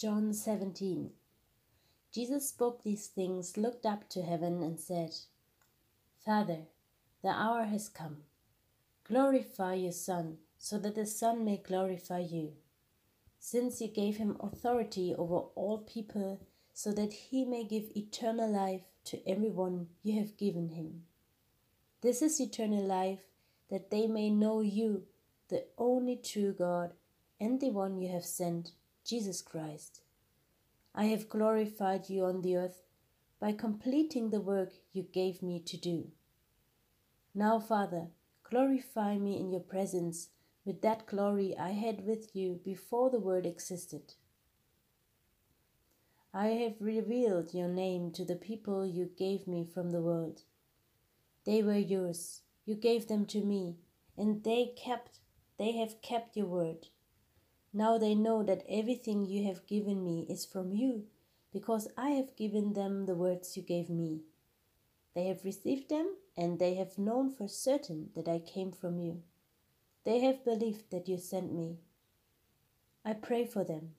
John 17 Jesus spoke these things, looked up to heaven, and said, Father, the hour has come. Glorify your Son, so that the Son may glorify you, since you gave him authority over all people, so that he may give eternal life to everyone you have given him. This is eternal life, that they may know you, the only true God, and the one you have sent, Jesus Christ. I have glorified you on the earth by completing the work you gave me to do. Now, Father, glorify me in your presence with that glory I had with you before the world existed. I have revealed your name to the people you gave me from the world. They were yours, you gave them to me, and they kept they have kept your word. Now they know that everything you have given me is from you, because I have given them the words you gave me. They have received them, and they have known for certain that I came from you. They have believed that you sent me. I pray for them.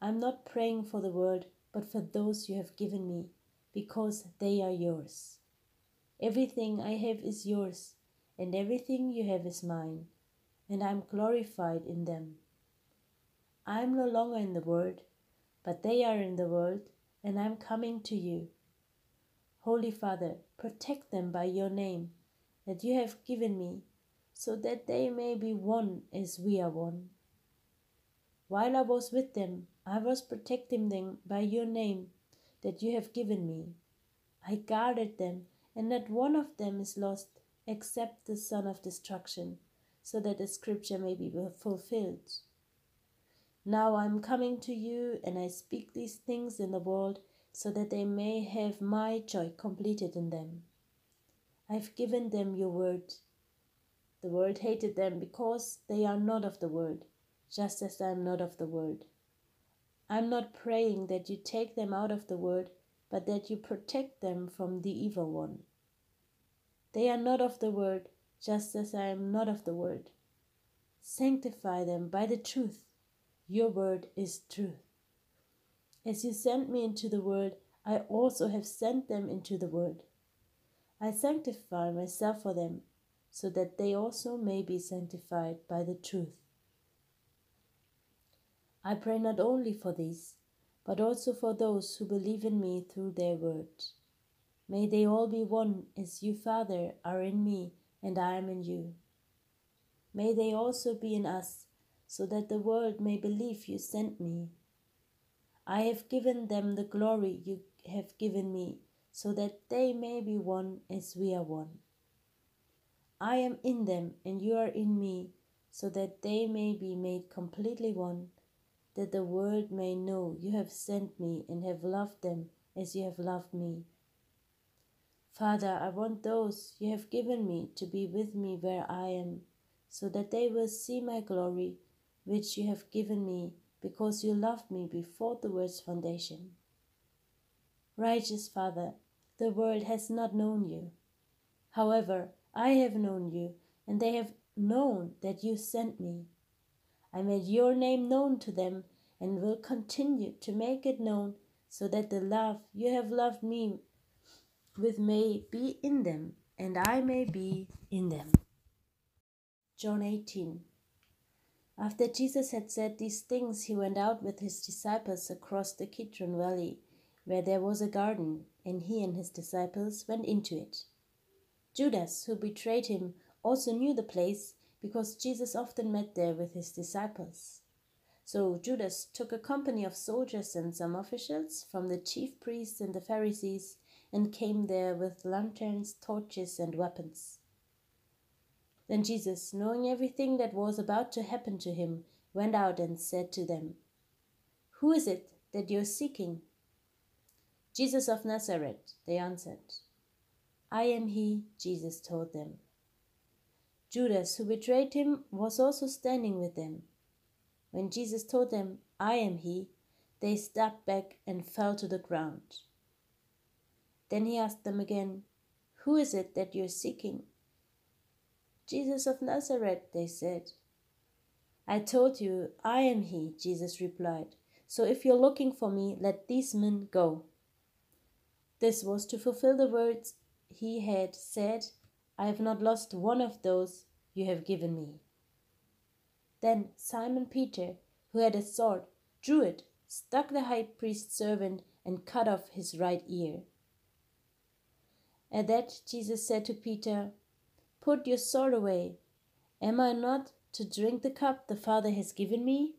I am not praying for the world, but for those you have given me, because they are yours. Everything I have is yours, and everything you have is mine, and I am glorified in them. I am no longer in the world, but they are in the world, and I am coming to you. Holy Father, protect them by your name that you have given me, so that they may be one as we are one. While I was with them, I was protecting them by your name that you have given me. I guarded them, and not one of them is lost except the son of destruction, so that the scripture may be fulfilled. Now I am coming to you, and I speak these things in the world, so that they may have my joy completed in them. I have given them your word. The world hated them because they are not of the world, just as I am not of the world. I am not praying that you take them out of the world, but that you protect them from the evil one. They are not of the world, just as I am not of the world. Sanctify them by the truth. Your word is truth. As you sent me into the world, I also have sent them into the world. I sanctify myself for them, so that they also may be sanctified by the truth. I pray not only for these, but also for those who believe in me through their word. May they all be one as you, Father, are in me and I am in you. May they also be in us so that the world may believe you sent me. I have given them the glory you have given me, so that they may be one as we are one. I am in them, and you are in me, so that they may be made completely one, that the world may know you have sent me and have loved them as you have loved me. Father, I want those you have given me to be with me where I am, so that they will see my glory which you have given me, because you loved me before the world's foundation. Righteous Father, the world has not known you. However, I have known you, and they have known that you sent me. I made your name known to them and will continue to make it known so that the love you have loved me with may be in them and I may be in them. John 18 after Jesus had said these things, he went out with his disciples across the Kidron Valley, where there was a garden, and he and his disciples went into it. Judas, who betrayed him, also knew the place because Jesus often met there with his disciples. So Judas took a company of soldiers and some officials from the chief priests and the Pharisees and came there with lanterns, torches, and weapons. Then Jesus, knowing everything that was about to happen to him, went out and said to them, Who is it that you're seeking? Jesus of Nazareth, they answered. I am he, Jesus told them. Judas, who betrayed him, was also standing with them. When Jesus told them, I am he, they stepped back and fell to the ground. Then he asked them again, Who is it that you're seeking? Jesus of Nazareth, they said. I told you, I am he, Jesus replied. So if you're looking for me, let these men go. This was to fulfill the words he had said, I have not lost one of those you have given me. Then Simon Peter, who had a sword, drew it, struck the high priest's servant, and cut off his right ear. At that Jesus said to Peter, Put your sword away. Am I not to drink the cup the Father has given me?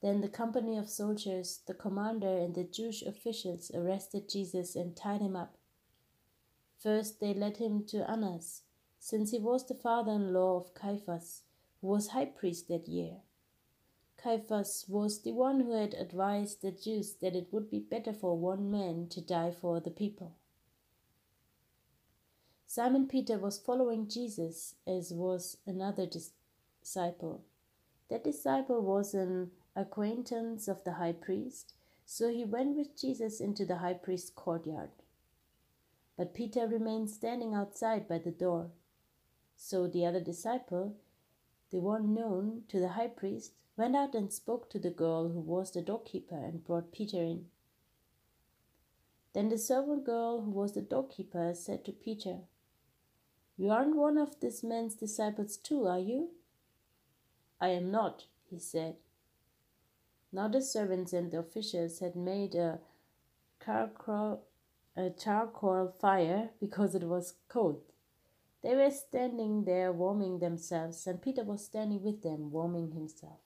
Then the company of soldiers, the commander, and the Jewish officials arrested Jesus and tied him up. First, they led him to Annas, since he was the father in law of Caiaphas, who was high priest that year. Caiaphas was the one who had advised the Jews that it would be better for one man to die for the people. Simon Peter was following Jesus, as was another disciple. That disciple was an acquaintance of the high priest, so he went with Jesus into the high priest's courtyard. But Peter remained standing outside by the door. So the other disciple, the one known to the high priest, went out and spoke to the girl who was the doorkeeper and brought Peter in. Then the servant girl who was the doorkeeper said to Peter, You aren't one of this man's disciples too, are you? I am not, he said. Now the servants and the officials had made a charcoal, fire because it was cold. They were standing there warming themselves, and Peter was standing with them warming himself.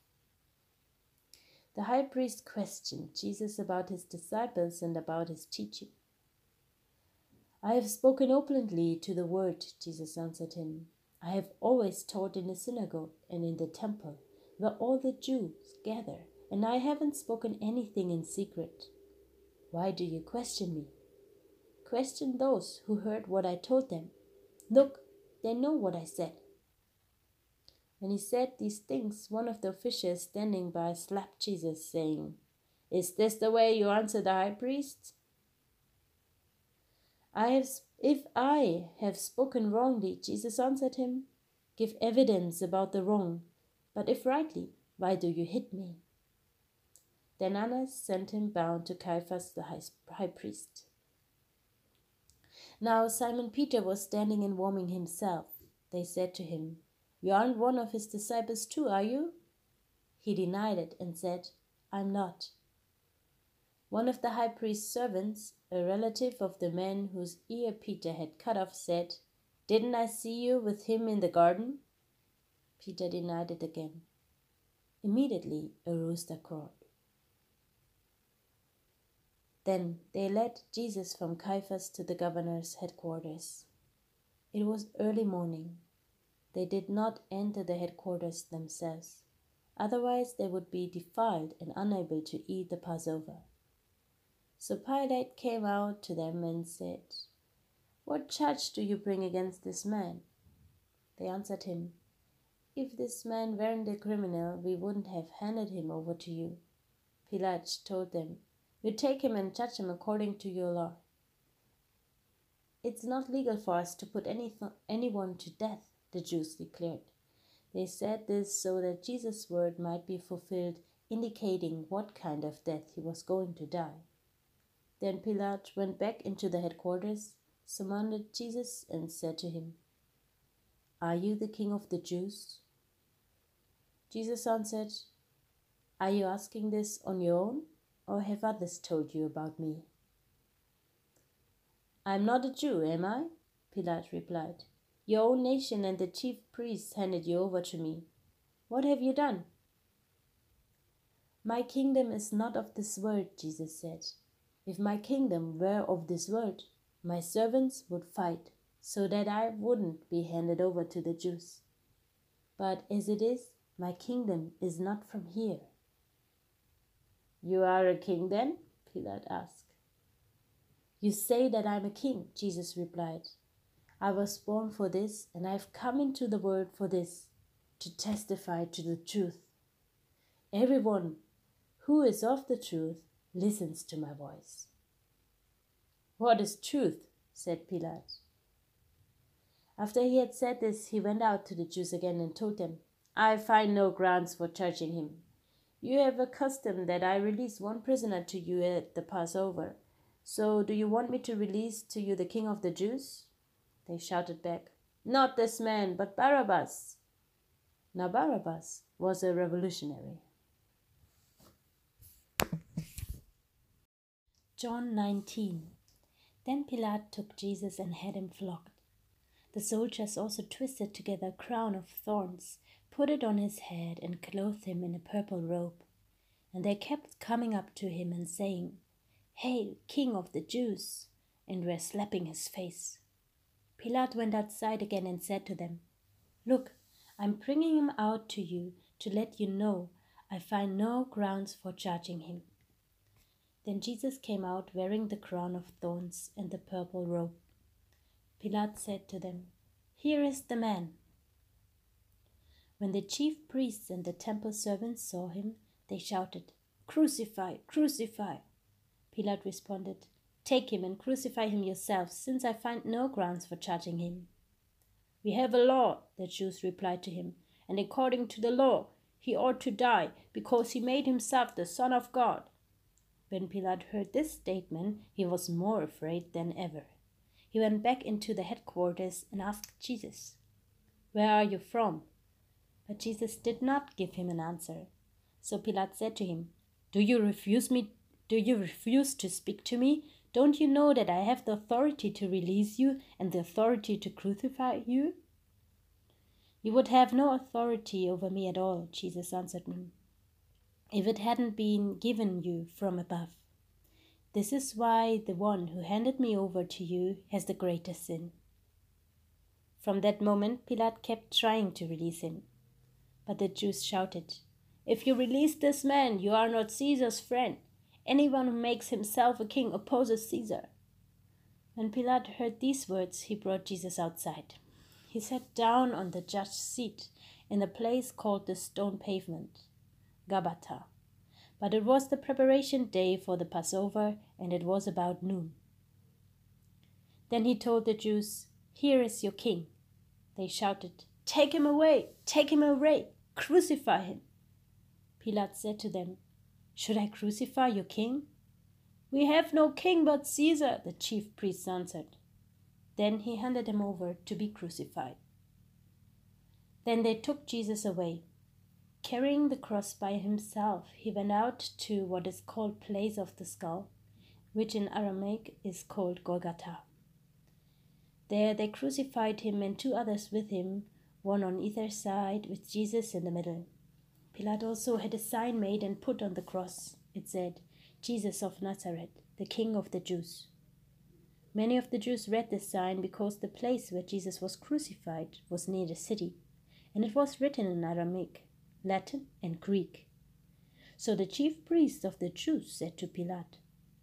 The high priest questioned Jesus about his disciples and about his teaching. I have spoken openly to the word, Jesus answered him. I have always taught in the synagogue and in the temple, where all the Jews gather and I haven't spoken anything in secret. Why do you question me? Question those who heard what I told them. Look, they know what I said. When he said these things, one of the officials standing by slapped Jesus, saying, Is this the way you answer the high priest? I have, if I have spoken wrongly, Jesus answered him, give evidence about the wrong. But if rightly, why do you hit me? Then Annas sent him bound to Caiaphas the high priest. Now Simon Peter was standing and warming himself. They said to him, You aren't one of his disciples too, are you? He denied it and said, I'm not. One of the high priest's servants, a relative of the man whose ear Peter had cut off, said, Didn't I see you with him in the garden? Peter denied it again. Immediately a rooster crowed. Then they led Jesus from Caiaphas to the governor's headquarters. It was early morning. They did not enter the headquarters themselves, otherwise, they would be defiled and unable to eat the Passover. So Pilate came out to them and said, What charge do you bring against this man? They answered him, If this man weren't a criminal, we wouldn't have handed him over to you. Pilate told them, you take him and judge him according to your law. It's not legal for us to put any anyone to death, the Jews declared. They said this so that Jesus' word might be fulfilled, indicating what kind of death he was going to die. Then Pilate went back into the headquarters, summoned Jesus, and said to him, Are you the king of the Jews? Jesus answered, Are you asking this on your own? or have others told you about me? I am not a Jew, am I? Pilate replied. Your own nation and the chief priests handed you over to me. What have you done? My kingdom is not of this world, Jesus said. If my kingdom were of this world, my servants would fight so that I wouldn't be handed over to the Jews. But as it is, my kingdom is not from here. You are a king then? Pilate asked. You say that I'm a king, Jesus replied. I was born for this, and I have come into the world for this, to testify to the truth. Everyone who is of the truth listens to my voice. What is truth? said Pilate. After he had said this, he went out to the Jews again and told them, I find no grounds for charging him. You have a custom that I release one prisoner to you at the Passover. So do you want me to release to you the king of the Jews? They shouted back, Not this man, but Barabbas. Now Barabbas was a revolutionary. John 19 Then Pilate took Jesus and had him flogged. The soldiers also twisted together a crown of thorns, put it on his head, and clothed him in a purple robe. And they kept coming up to him and saying, Hail, King of the Jews! and were slapping his face. Pilate went outside again and said to them, Look, I'm bringing him out to you to let you know I find no grounds for charging him. Then Jesus came out wearing the crown of thorns and the purple robe. Pilate said to them, Here is the man. When the chief priests and the temple servants saw him, they shouted, Crucify, crucify. Pilate responded, Take him and crucify him yourselves, since I find no grounds for charging him. We have a law, the Jews replied to him, and according to the law, he ought to die, because he made himself the Son of God. When Pilate heard this statement, he was more afraid than ever. He went back into the headquarters and asked Jesus, Where are you from? But Jesus did not give him an answer. So Pilate said to him, Do you refuse me? Do you refuse to speak to me? Don't you know that I have the authority to release you and the authority to crucify you? You would have no authority over me at all, Jesus answered him if it hadn't been given you from above. This is why the one who handed me over to you has the greatest sin. From that moment, Pilate kept trying to release him. But the Jews shouted, If you release this man, you are not Caesar's friend. Anyone who makes himself a king opposes Caesar. When Pilate heard these words, he brought Jesus outside. He sat down on the judge's seat in a place called the stone pavement Gabbatha. But it was the preparation day for the Passover, and it was about noon. Then he told the Jews, Here is your king. They shouted, Take him away! Take him away! Crucify him! Pilate said to them, Should I crucify your king? We have no king but Caesar, the chief priests answered. Then he handed him over to be crucified. Then they took Jesus away Carrying the cross by himself, he went out to what is called Place of the Skull, which in Aramaic is called Golgotha. There they crucified him and two others with him, one on either side, with Jesus in the middle. Pilate also had a sign made and put on the cross. It said, Jesus of Nazareth, the King of the Jews. Many of the Jews read this sign because the place where Jesus was crucified was near the city, and it was written in Aramaic. Latin, and Greek. So the chief priests of the Jews said to Pilate,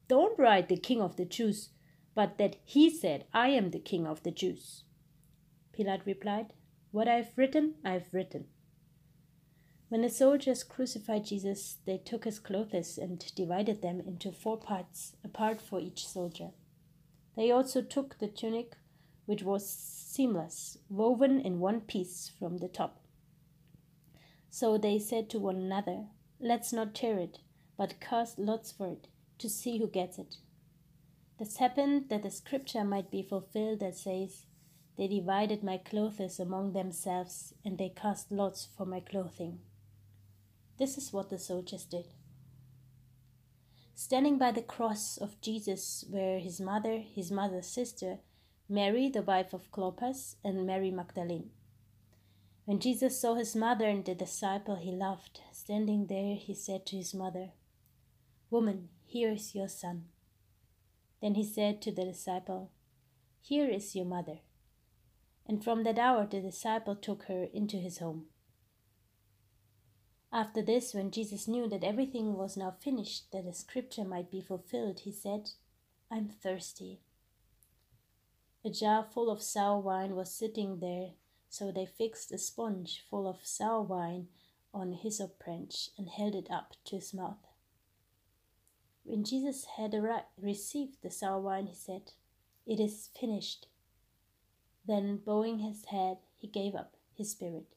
Don't write the king of the Jews, but that he said, I am the king of the Jews. Pilate replied, What I have written, I have written. When the soldiers crucified Jesus, they took his clothes and divided them into four parts, a part for each soldier. They also took the tunic, which was seamless, woven in one piece from the top. So they said to one another, Let's not tear it, but cast lots for it, to see who gets it. This happened that the scripture might be fulfilled that says, They divided my clothes among themselves, and they cast lots for my clothing. This is what the soldiers did. Standing by the cross of Jesus were his mother, his mother's sister, Mary, the wife of Clopas, and Mary Magdalene. When Jesus saw his mother and the disciple he loved standing there, he said to his mother, Woman, here is your son. Then he said to the disciple, Here is your mother. And from that hour the disciple took her into his home. After this, when Jesus knew that everything was now finished, that the scripture might be fulfilled, he said, I'm thirsty. A jar full of sour wine was sitting there so they fixed a sponge full of sour wine on a hyssop branch and held it up to his mouth. When Jesus had received the sour wine, he said, It is finished. Then, bowing his head, he gave up his spirit.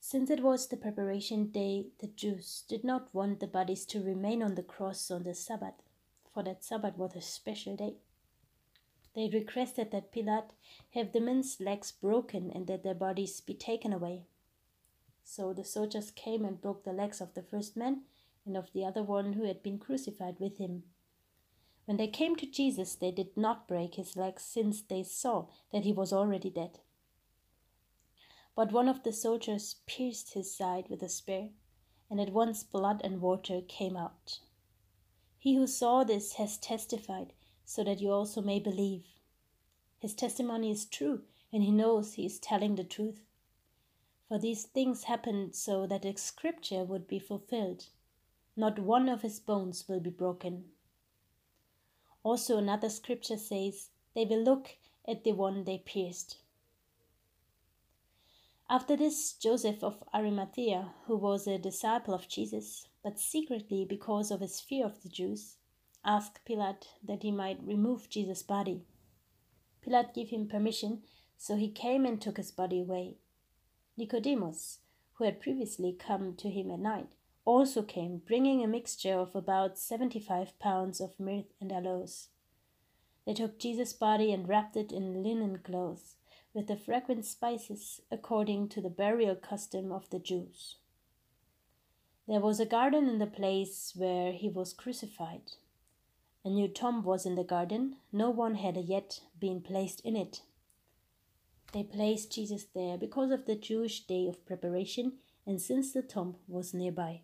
Since it was the preparation day, the Jews did not want the bodies to remain on the cross on the Sabbath, for that Sabbath was a special day. They requested that Pilate have the men's legs broken and that their bodies be taken away. So the soldiers came and broke the legs of the first man and of the other one who had been crucified with him. When they came to Jesus, they did not break his legs, since they saw that he was already dead. But one of the soldiers pierced his side with a spear, and at once blood and water came out. He who saw this has testified, so that you also may believe. His testimony is true, and he knows he is telling the truth. For these things happened so that the scripture would be fulfilled. Not one of his bones will be broken. Also, another scripture says, They will look at the one they pierced. After this, Joseph of Arimathea, who was a disciple of Jesus, but secretly because of his fear of the Jews, asked Pilate that he might remove Jesus' body. Pilate gave him permission, so he came and took his body away. Nicodemus, who had previously come to him at night, also came, bringing a mixture of about seventy five pounds of myrrh and aloes. They took Jesus' body and wrapped it in linen clothes with the fragrant spices according to the burial custom of the Jews. There was a garden in the place where he was crucified. A new tomb was in the garden, no one had yet been placed in it. They placed Jesus there because of the Jewish day of preparation and since the tomb was nearby.